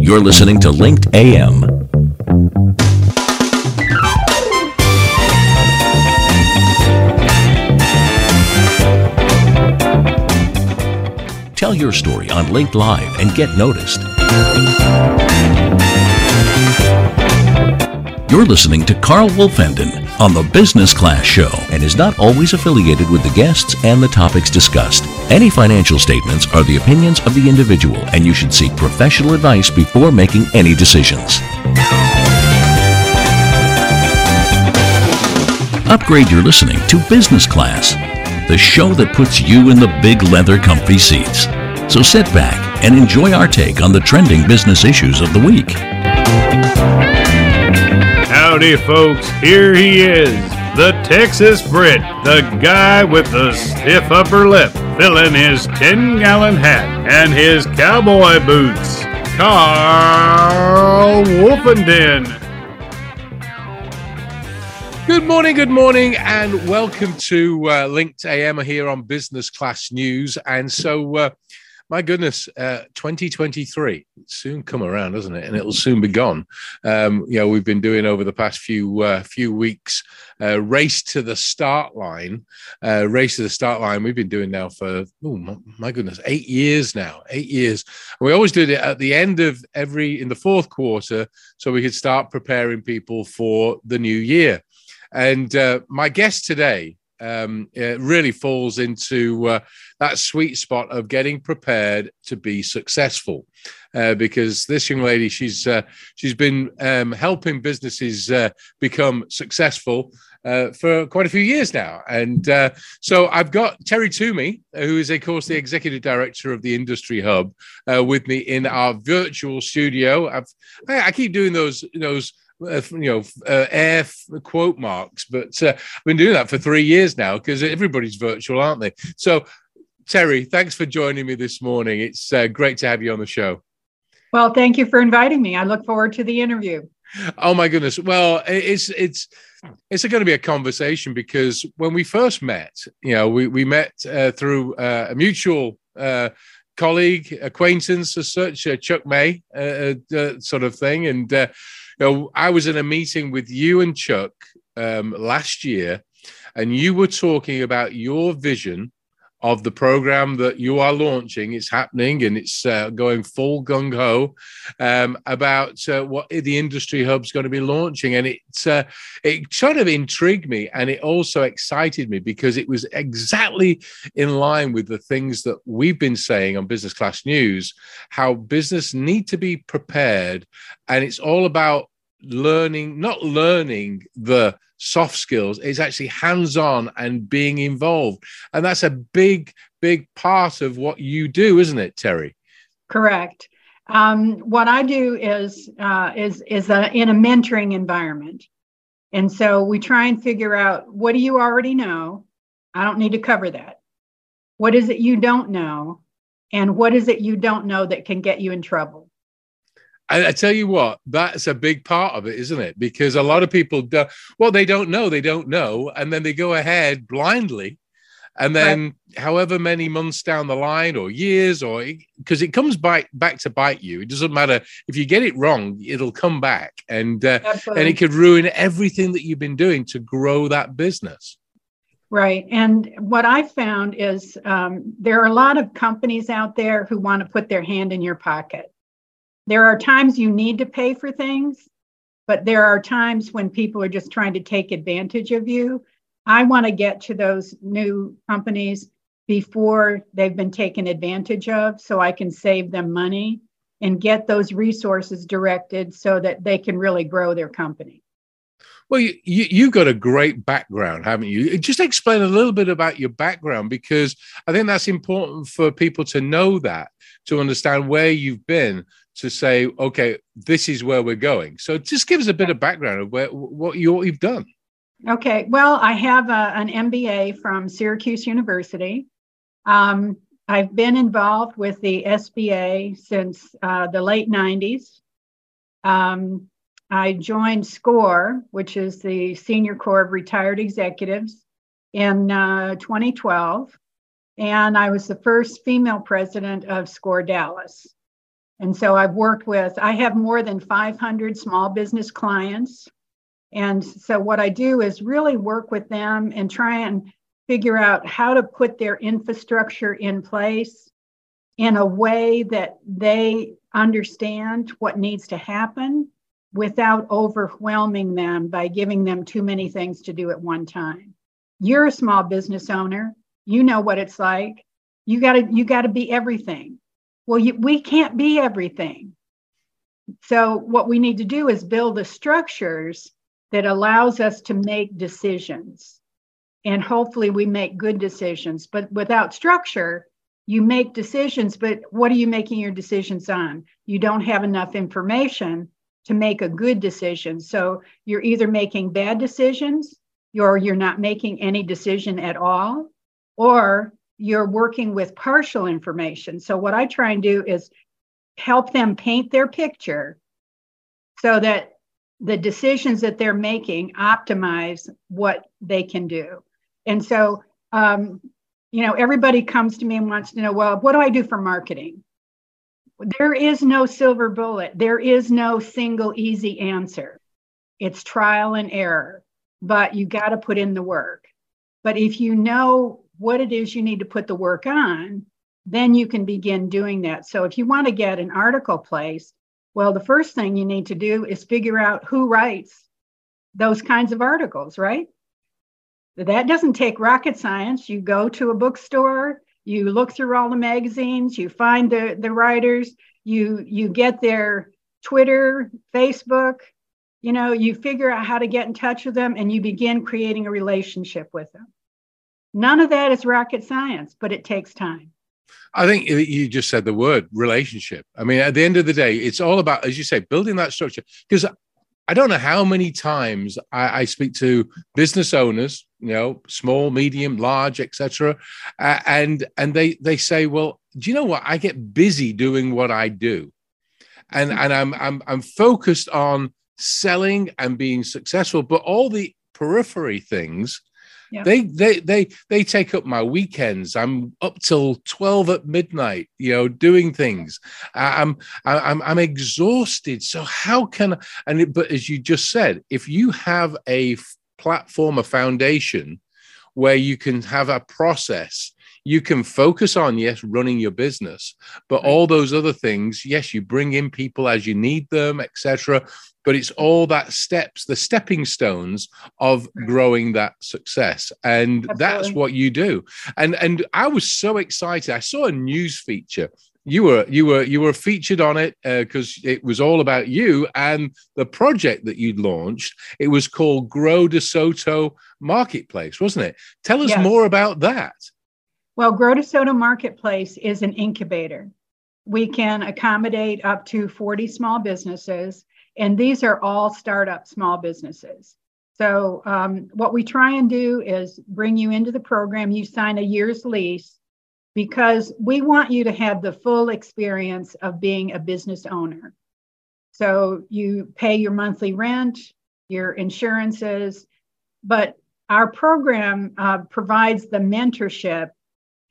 You're listening to Linked AM. Tell your story on Linked Live and get noticed. You're listening to Carl Wolfenden on the Business Class Show and is not always affiliated with the guests and the topics discussed. Any financial statements are the opinions of the individual, and you should seek professional advice before making any decisions. Upgrade your listening to Business Class, the show that puts you in the big leather comfy seats. So sit back and enjoy our take on the trending business issues of the week. Howdy, folks. Here he is, the Texas Brit, the guy with the stiff upper lip, filling his 10 gallon hat and his cowboy boots. Carl Wolfenden. Good morning, good morning, and welcome to uh, Linked AM here on Business Class News. And so, uh, my goodness, uh, 2023 soon come around, doesn't it? And it'll soon be gone. Um, you know, we've been doing over the past few uh, few weeks uh, race to the start line, uh, race to the start line. We've been doing now for oh my, goodness, eight years now, eight years. We always did it at the end of every in the fourth quarter, so we could start preparing people for the new year. And uh, my guest today um, it really falls into uh, that sweet spot of getting prepared to be successful. Uh, because this young lady, she's uh, she's been um, helping businesses uh, become successful uh, for quite a few years now, and uh, so I've got Terry Toomey, who is of course the executive director of the Industry Hub, with me in our virtual studio. I've, I, keep doing those those uh, you know uh, air quote marks, but uh, I've been doing that for three years now because everybody's virtual, aren't they? So, Terry, thanks for joining me this morning. It's great to have you on the show. Well, thank you for inviting me. I look forward to the interview. Oh my goodness! Well, it's it's it's going to be a conversation because when we first met, you know, we we met uh, through uh, a mutual colleague, acquaintance, as such, Chuck May, sort of thing, and you know, I was in a meeting with you and Chuck um, last year, and you were talking about your vision of the program that you are launching. It's happening and it's uh, going full gung ho um, about uh, what the industry hub's going to be launching, and it uh, it sort of intrigued me, and it also excited me because it was exactly in line with the things that we've been saying on Business Class News, how business need to be prepared, and it's all about learning, not learning the soft skills it's actually hands on and being involved. And that's a big big part of what you do isn't it terry? Correct. Um, what i do is uh, is is a, in a mentoring environment. And so we try and figure out what do you already know? I don't need to cover that. What is it you don't know? And what is it you don't know that can get you in trouble I, I, tell you what, that's a big part of it, isn't it? Because a lot of people do well, they don't know, they don't know, and then they go ahead blindly. And then, right. however many months down the line, or years, or because it comes back back to bite you. It doesn't matter if you get it wrong; it'll come back, and uh, and it could ruin everything that you've been doing to grow that business. Right. And what I found is um, there are a lot of companies out there who want to put their hand in your pocket. There are times you need to pay for things, but there are times when people are just trying to take advantage of you. I want to get to those new companies before they've been taken advantage of so I can save them money and get those resources directed so that they can really grow their company. Well, you, you, have got a great background, haven't you? Just explain a little bit about your background because I think that's important for people to know that, to understand where you've been, to say, okay, this is where we're going. So just give us a bit of background of where, what, you, what you've done. Okay. Well, I have a, an MBA from Syracuse University. Um, I've been involved with the SBA since uh, the late 90s. Um, I joined SCORE, which is the Senior Corps of Retired Executives, in uh, 2012. And I was the first female president of SCORE Dallas. And so I've worked with, I have more than 500 small business clients. And so what I do is really work with them and try and figure out how to put their infrastructure in place in a way that they understand what needs to happen without overwhelming them by giving them too many things to do at one time. You're a small business owner. You know what it's like. You got to you got to be everything. Well, you, we can't be everything. So what we need to do is build the structures that allows us to make decisions. And hopefully we make good decisions. But without structure, you make decisions, but what are you making your decisions on? You don't have enough information to make a good decision. So you're either making bad decisions or you're not making any decision at all, or you're working with partial information. So what I try and do is help them paint their picture so that the decisions that they're making optimize what they can do. And so, um, you know, everybody comes to me and wants to know, well, what do I do for marketing? There is no silver bullet. There is no single easy answer. It's trial and error, but you got to put in the work. But if you know what it is you need to put the work on, then you can begin doing that. So if you want to get an article placed, well, the first thing you need to do is figure out who writes those kinds of articles, right? That doesn't take rocket science. You go to a bookstore, you look through all the magazines, you find the, the writers, you you get their Twitter, Facebook, you know, you figure out how to get in touch with them and you begin creating a relationship with them. None of that is rocket science, but it takes time. I think you just said the word relationship. I mean, at the end of the day, it's all about, as you say, building that structure. Because I don't know how many times I, I, speak to business owners, you know, small, medium, large, etc., uh, and and they they say, well, do you know what? I get busy doing what I do, and and I'm I'm I'm focused on selling and being successful, but all the periphery things They they they they take up my weekends. I'm up till twelve at midnight, you know, doing things. I'm I'm I'm exhausted. So how can and it, but as you just said, if you have a platform, a foundation where you can have a process you can focus on yes running your business but all those other things yes you bring in people as you need them etc but it's all that steps, the stepping stones of growing that success. And Absolutely. that's what you do. And and I was so excited. I saw a news feature. You were you were you were featured on it because uh, it was all about you and the project that you'd launched. It was called Grow DeSoto Marketplace, wasn't it? Tell us yes. more about that. Well, Grow DeSoto Marketplace is an incubator. We can accommodate up to 40 small businesses and these are all startup small businesses. So, um, what we try and do is bring you into the program. You sign a year's lease because we want you to have the full experience of being a business owner. So, you pay your monthly rent, your insurances, but our program uh, provides the mentorship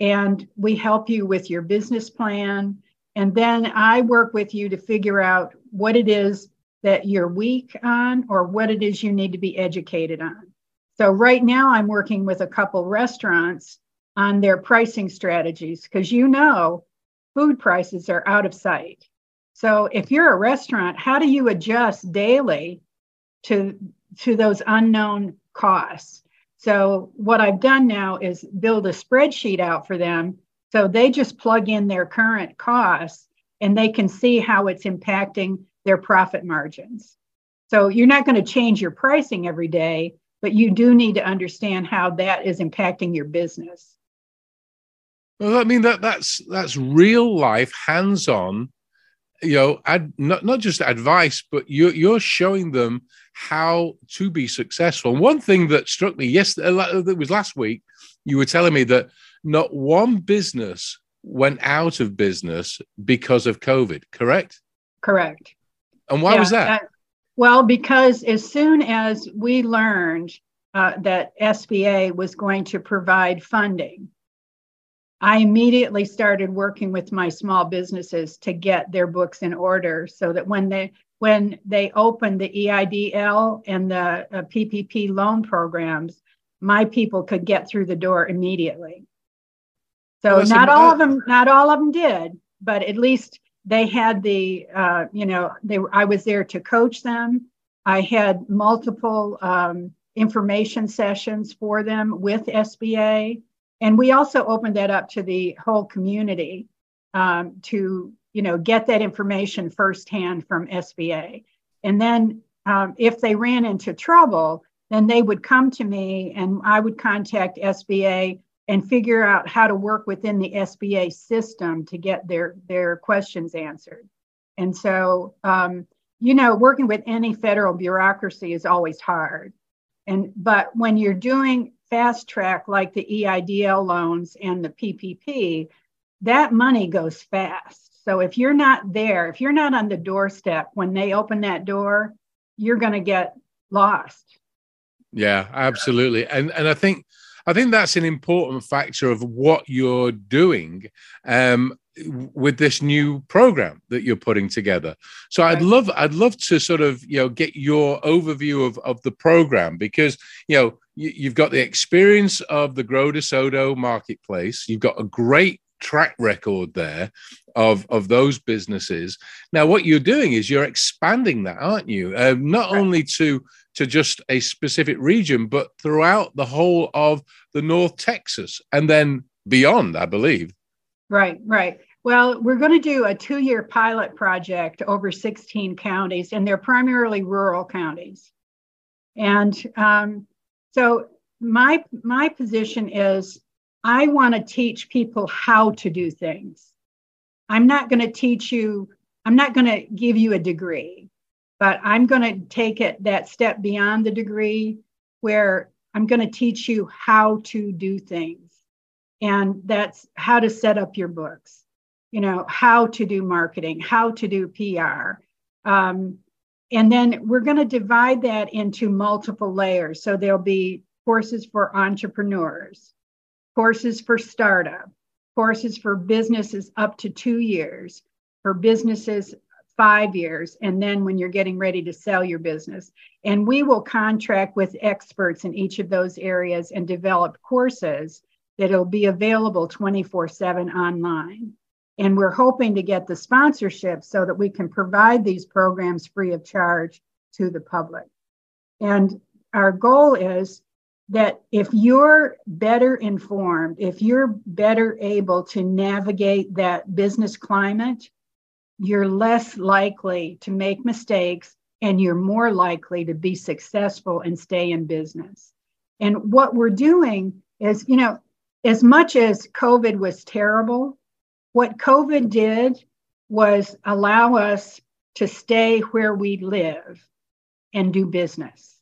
and we help you with your business plan. And then I work with you to figure out what it is that you're weak on or what it is you need to be educated on. So, right now, I'm working with a couple restaurants on their pricing strategies because you know food prices are out of sight. So, if you're a restaurant, how do you adjust daily to, to those unknown costs? So, what I've done now is build a spreadsheet out for them. So, they just plug in their current costs and they can see how it's impacting their profit margins. So you're not going to change your pricing every day, but you do need to understand how that is impacting your business. Well, I mean that that's that's real life, hands on. You know, ad, not not just advice, but you're you're showing them how to be successful. And one thing that struck me, yes, it was last week. You were telling me that not one business went out of business because of COVID. Correct? Correct. And why yeah, was that? well, because as soon as we learned uh, that SBA was going to provide funding, I immediately started working with my small businesses to get their books in order so that when they when they opened the EIDL and the uh, PPP loan programs, my people could get through the door immediately. So not all of them, not all of them did, but at least they had the, uh, you know, they. I was there to coach them. I had multiple um, information sessions for them with SBA. And we also opened that up to the whole community um, to, you know, get that information firsthand from SBA. And then um, if they ran into trouble, then they would come to me and I would contact SBA and figure out how to work within the SBA system to get their, their questions answered. And so, um, you know, working with any federal bureaucracy is always hard. And but when you're doing fast track like the EIDL loans and the PPP, that money goes fast. So if you're not there, if you're not on the doorstep when they open that door, you're going to get lost. Yeah, absolutely. And and I think I think that's an important factor of what you're doing. Um, with this new program that you're putting together. So I'd love I'd love to sort of you know get your overview of of the program because you know you, have got the experience of the Grow DeSoto marketplace. You've got a great track record there of of those businesses. Now what you're doing is you're expanding that, aren't you? Uh, not right. only to to just a specific region, but throughout the whole of the North Texas and then beyond, I believe. Right, right. Well, we're going to do a two year pilot project over 16 counties, and they're primarily rural counties. And um, so my my position is I want to teach people how to do things. I'm not going to teach you, I'm not going to give you a degree, but I'm going to take it that step beyond the degree where I'm going to teach you how to do things and that's how to set up your books you know how to do marketing how to do pr um, and then we're going to divide that into multiple layers. So there'll be courses for entrepreneurs courses for startup courses for businesses up to two years for businesses five years and then when you're getting ready to sell your business. And we will contract with experts in each of those areas and develop courses it'll be available 24 7 online. And we're hoping to get the sponsorship so that we can provide these programs free of charge to the public. And our goal is that if you're better informed, if you're better able to navigate that business climate, you're less likely to make mistakes and you're more likely to be successful and stay in business. And what we're doing is, you know, as much as COVID was terrible, what COVID did was allow us to stay where we live and do business.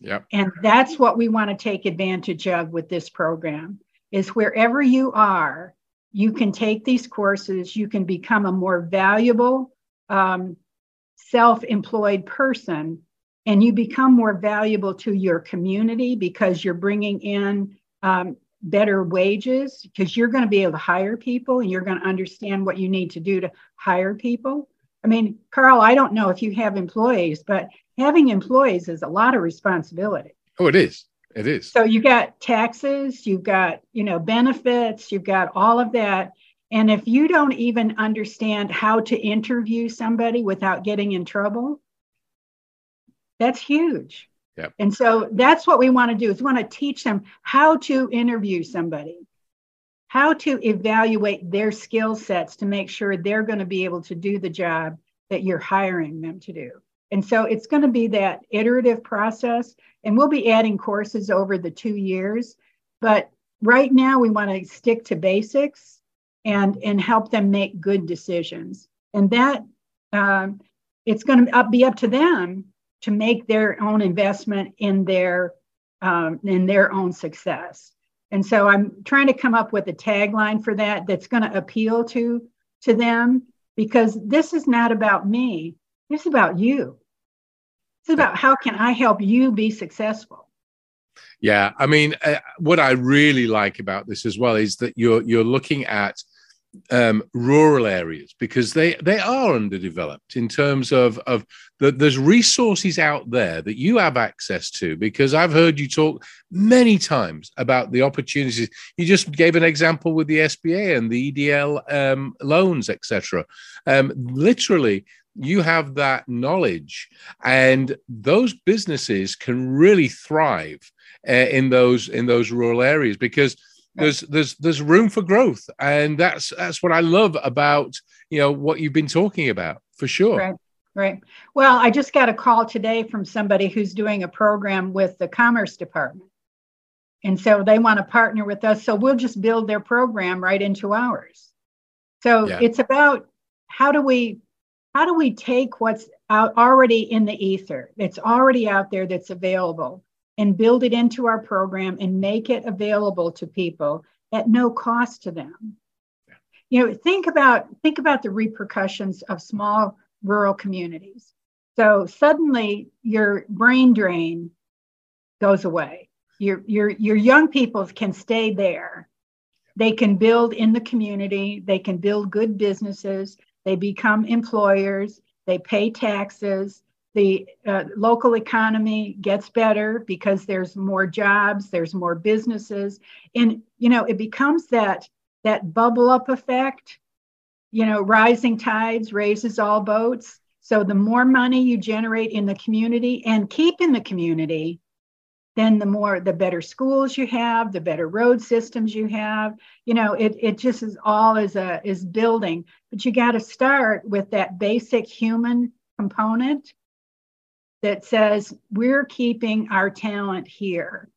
Yep. And that's what we want to take advantage of with this program is wherever you are, you can take these courses, you can become a more valuable um, self-employed person and you become more valuable to your community because you're bringing in um, better wages because you're going to be able to hire people and you're going to understand what you need to do to hire people. I mean, Carl, I don't know if you have employees, but having employees is a lot of responsibility. Oh, it is. It is. So you got taxes, you've got, you know, benefits, you've got all of that. And if you don't even understand how to interview somebody without getting in trouble, that's huge. Yep. And so that's what we want to do is we want to teach them how to interview somebody, how to evaluate their skill sets to make sure they're going to be able to do the job that you're hiring them to do. And so it's going to be that iterative process. And we'll be adding courses over the two years. But right now, we want to stick to basics and, and help them make good decisions. And that um, it's going to be up to them to make their own investment in their um, in their own success. And so I'm trying to come up with a tagline for that that's going to appeal to to them because this is not about me. It's about you. It's about how can I help you be successful. Yeah, I mean, uh, what I really like about this as well is that you're you're looking at um, rural areas because they they are underdeveloped in terms of of the, there's resources out there that you have access to because I've heard you talk many times about the opportunities. You just gave an example with the SBA and the EDL um, loans, etc. Um, literally, you have that knowledge, and those businesses can really thrive uh, in those in those rural areas because there's there's there's room for growth. And that's that's what i love about you know what you've been talking about for sure. Right right. Well i just got a call today from somebody who's doing a program with the commerce department. And so they want to partner with us so we'll just build their program right into ours. So yeah. it's about how do we how do we take what's out already in the ether it's already out there that's available and build it into our program and make it available to people at no cost to them. You know, think about think about the repercussions of small rural communities. So suddenly your brain drain goes away. Your your your young people can stay there. They can build in the community, they can build good businesses, they become employers, they pay taxes, the uh, local economy gets better because there's more jobs there's more businesses. And you know it becomes that that bubble up effect you know rising tides raises all boats. So the more money you generate in the community and keep in the community then the more the better schools you have the better road systems you have. You know it, it just is all is a is building. But you got to start with that basic human component that says we're keeping our talent here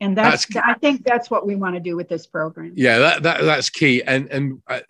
and that's, that's i think that's what we want to do with this program yeah that, that that's key and and uh,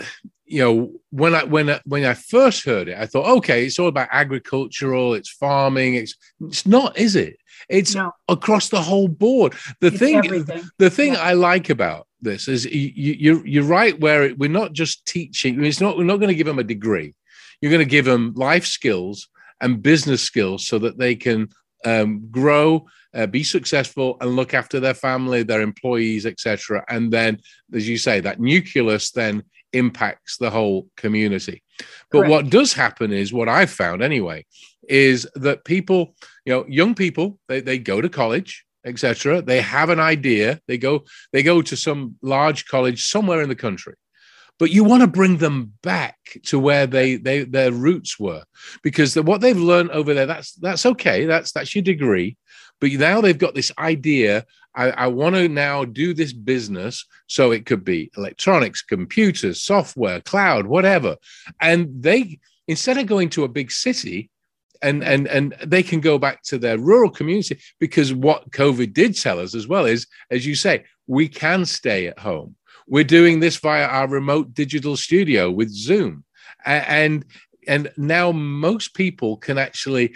you know when i when I, when i first heard it i thought okay it's all about agricultural it's farming it's it's not is it it's no. across the whole board the it's thing everything. the thing yeah. i like about this is you, you you're right where it, we're not just teaching it's not we're not going to give them a degree you're going to give them life skills and business skills so that they can um, grow, uh, be successful, and look after their family, their employees, etc. And then, as you say, that nucleus then impacts the whole community. But Correct. what does happen is what I've found anyway is that people, you know, young people, they, they go to college, etc. They have an idea. They go they go to some large college somewhere in the country but you want to bring them back to where they, they their roots were because the, what they've learned over there that's that's okay that's that's your degree. But now they've got this idea I, I want to now do this business so it could be electronics computers software cloud whatever. And they instead of going to a big city and and and they can go back to their rural community because what covid did tell us as well is as you say we can stay at home we're doing this via our remote digital studio with Zoom. And and now most people can actually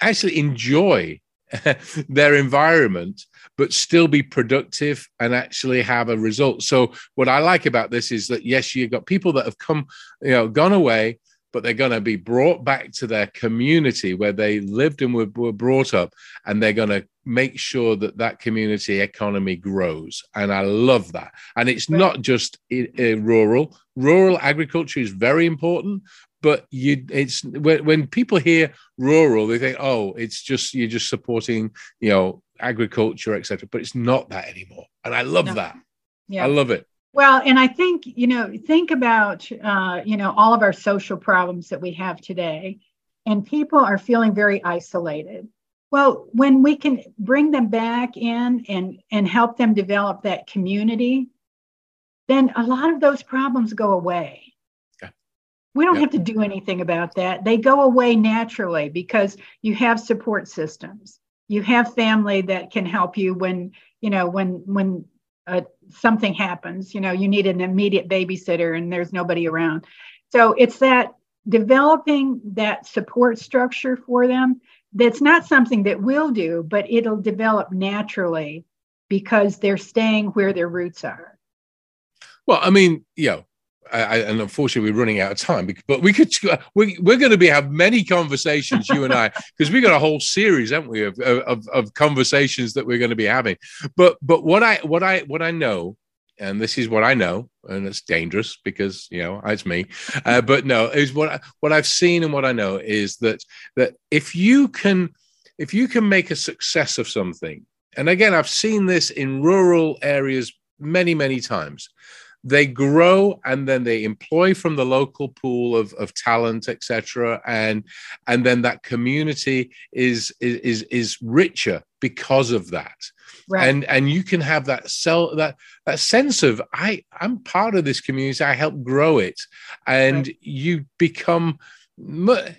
actually enjoy their environment but still be productive and actually have a result so what i like about this is that yes you've got people that have come you know gone away but they're going to be brought back to their community where they lived and were, were brought up and they're going to make sure that that community economy grows. And i love that. And it's not just in, in rural. Rural agriculture is very important but you it's when, when people hear rural they think oh it's just you're just supporting you know agriculture etc but it's not that anymore. And i love no. that. Yeah. i love it well, and I think, you know, think about, uh, you know, all of our social problems that we have today, and people are feeling very isolated. Well, when we can bring them back in and, and help them develop that community, then a lot of those problems go away. We don't have to do anything about that. They go away naturally because you have support systems. You have family that can help you when, you know, when when uh, something happens you know you need an immediate babysitter and there's nobody around. So it's that developing that support structure for them that's not something that we'll do but it'll develop naturally because they're staying where their roots are. Well i mean you know I, and unfortunately we're running out of time but we could we, we're going to be have many conversations you and i because we got a whole series haven't we of, of, of conversations that we're going to be having. But but what i what i what i know and this is what i know and it's dangerous because you know it's me uh, but no is what what i've seen and what i know is that that if you can if you can make a success of something and again i've seen this in rural areas many many times they grow and then they employ from the local pool of, of talent etc and and then that community is is is richer because of that right. and and you can have that cell that that sense of i i'm part of this community i help grow it and right. you become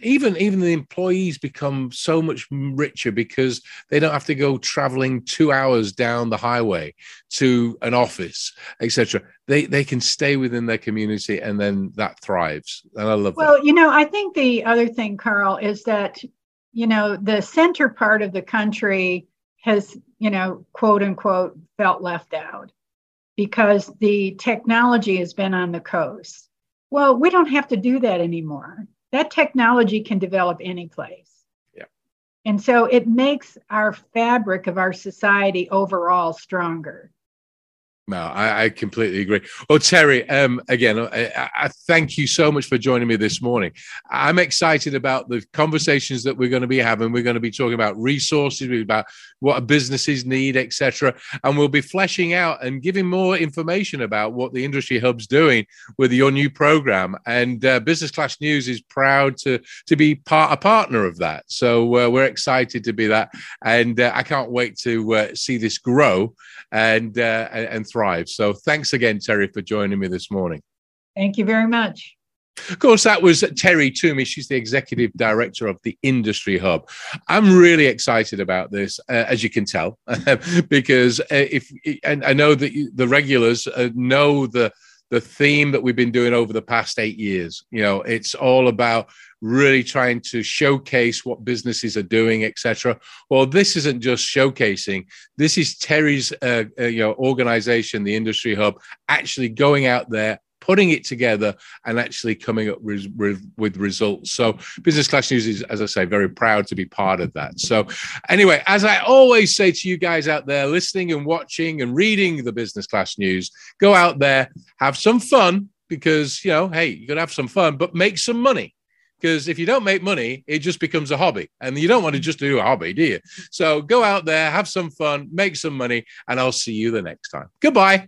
even even the employees become so much richer because they don't have to go traveling two hours down the highway to an office etc they they can stay within their community and then that thrives. And i love well that. you know i think the other thing carl is that you know the center part of the country has you know quote unquote felt left out because the technology has been on the coast. Well we don't have to do that anymore that technology can develop any place. Yeah. And so it makes our fabric of our society overall stronger. No, I, I, completely agree. Well, Terry, um, again, I, I, thank you so much for joining me this morning. I'm excited about the conversations that we're going to be having. We're going to be talking about resources, about what businesses need, etc., and we'll be fleshing out and giving more information about what the Industry Hub's doing with your new program. And uh, Business Class News is proud to to be part a partner of that. So uh, we're excited to be that, and uh, I can't wait to uh, see this grow and uh, and thrive. So thanks again, Terry, for joining me this morning. Thank you very much. Of course, that was Terry Toomey. She's the executive director of the Industry Hub. I'm really excited about this, uh, as you can tell, because uh, if and I know that the regulars uh, know the the theme that we've been doing over the past eight years. You know, it's all about really trying to showcase what businesses are doing, etc. Well, this isn't just showcasing. This is Terry's, uh, uh, you know, organization, the Industry Hub, actually going out there putting it together and actually coming up with, with, results. So, Business Class News is, as I say, very proud to be part of that. So, anyway, as I always say to you guys out there listening and watching and reading the Business Class News, go out there, have some fun because, you know, hey, you're going to have some fun, but make some money because if you don't make money, it just becomes a hobby. And you don't want to just do a hobby, do you? So go out there, have some fun, make some money, and I'll see you the next time. Goodbye.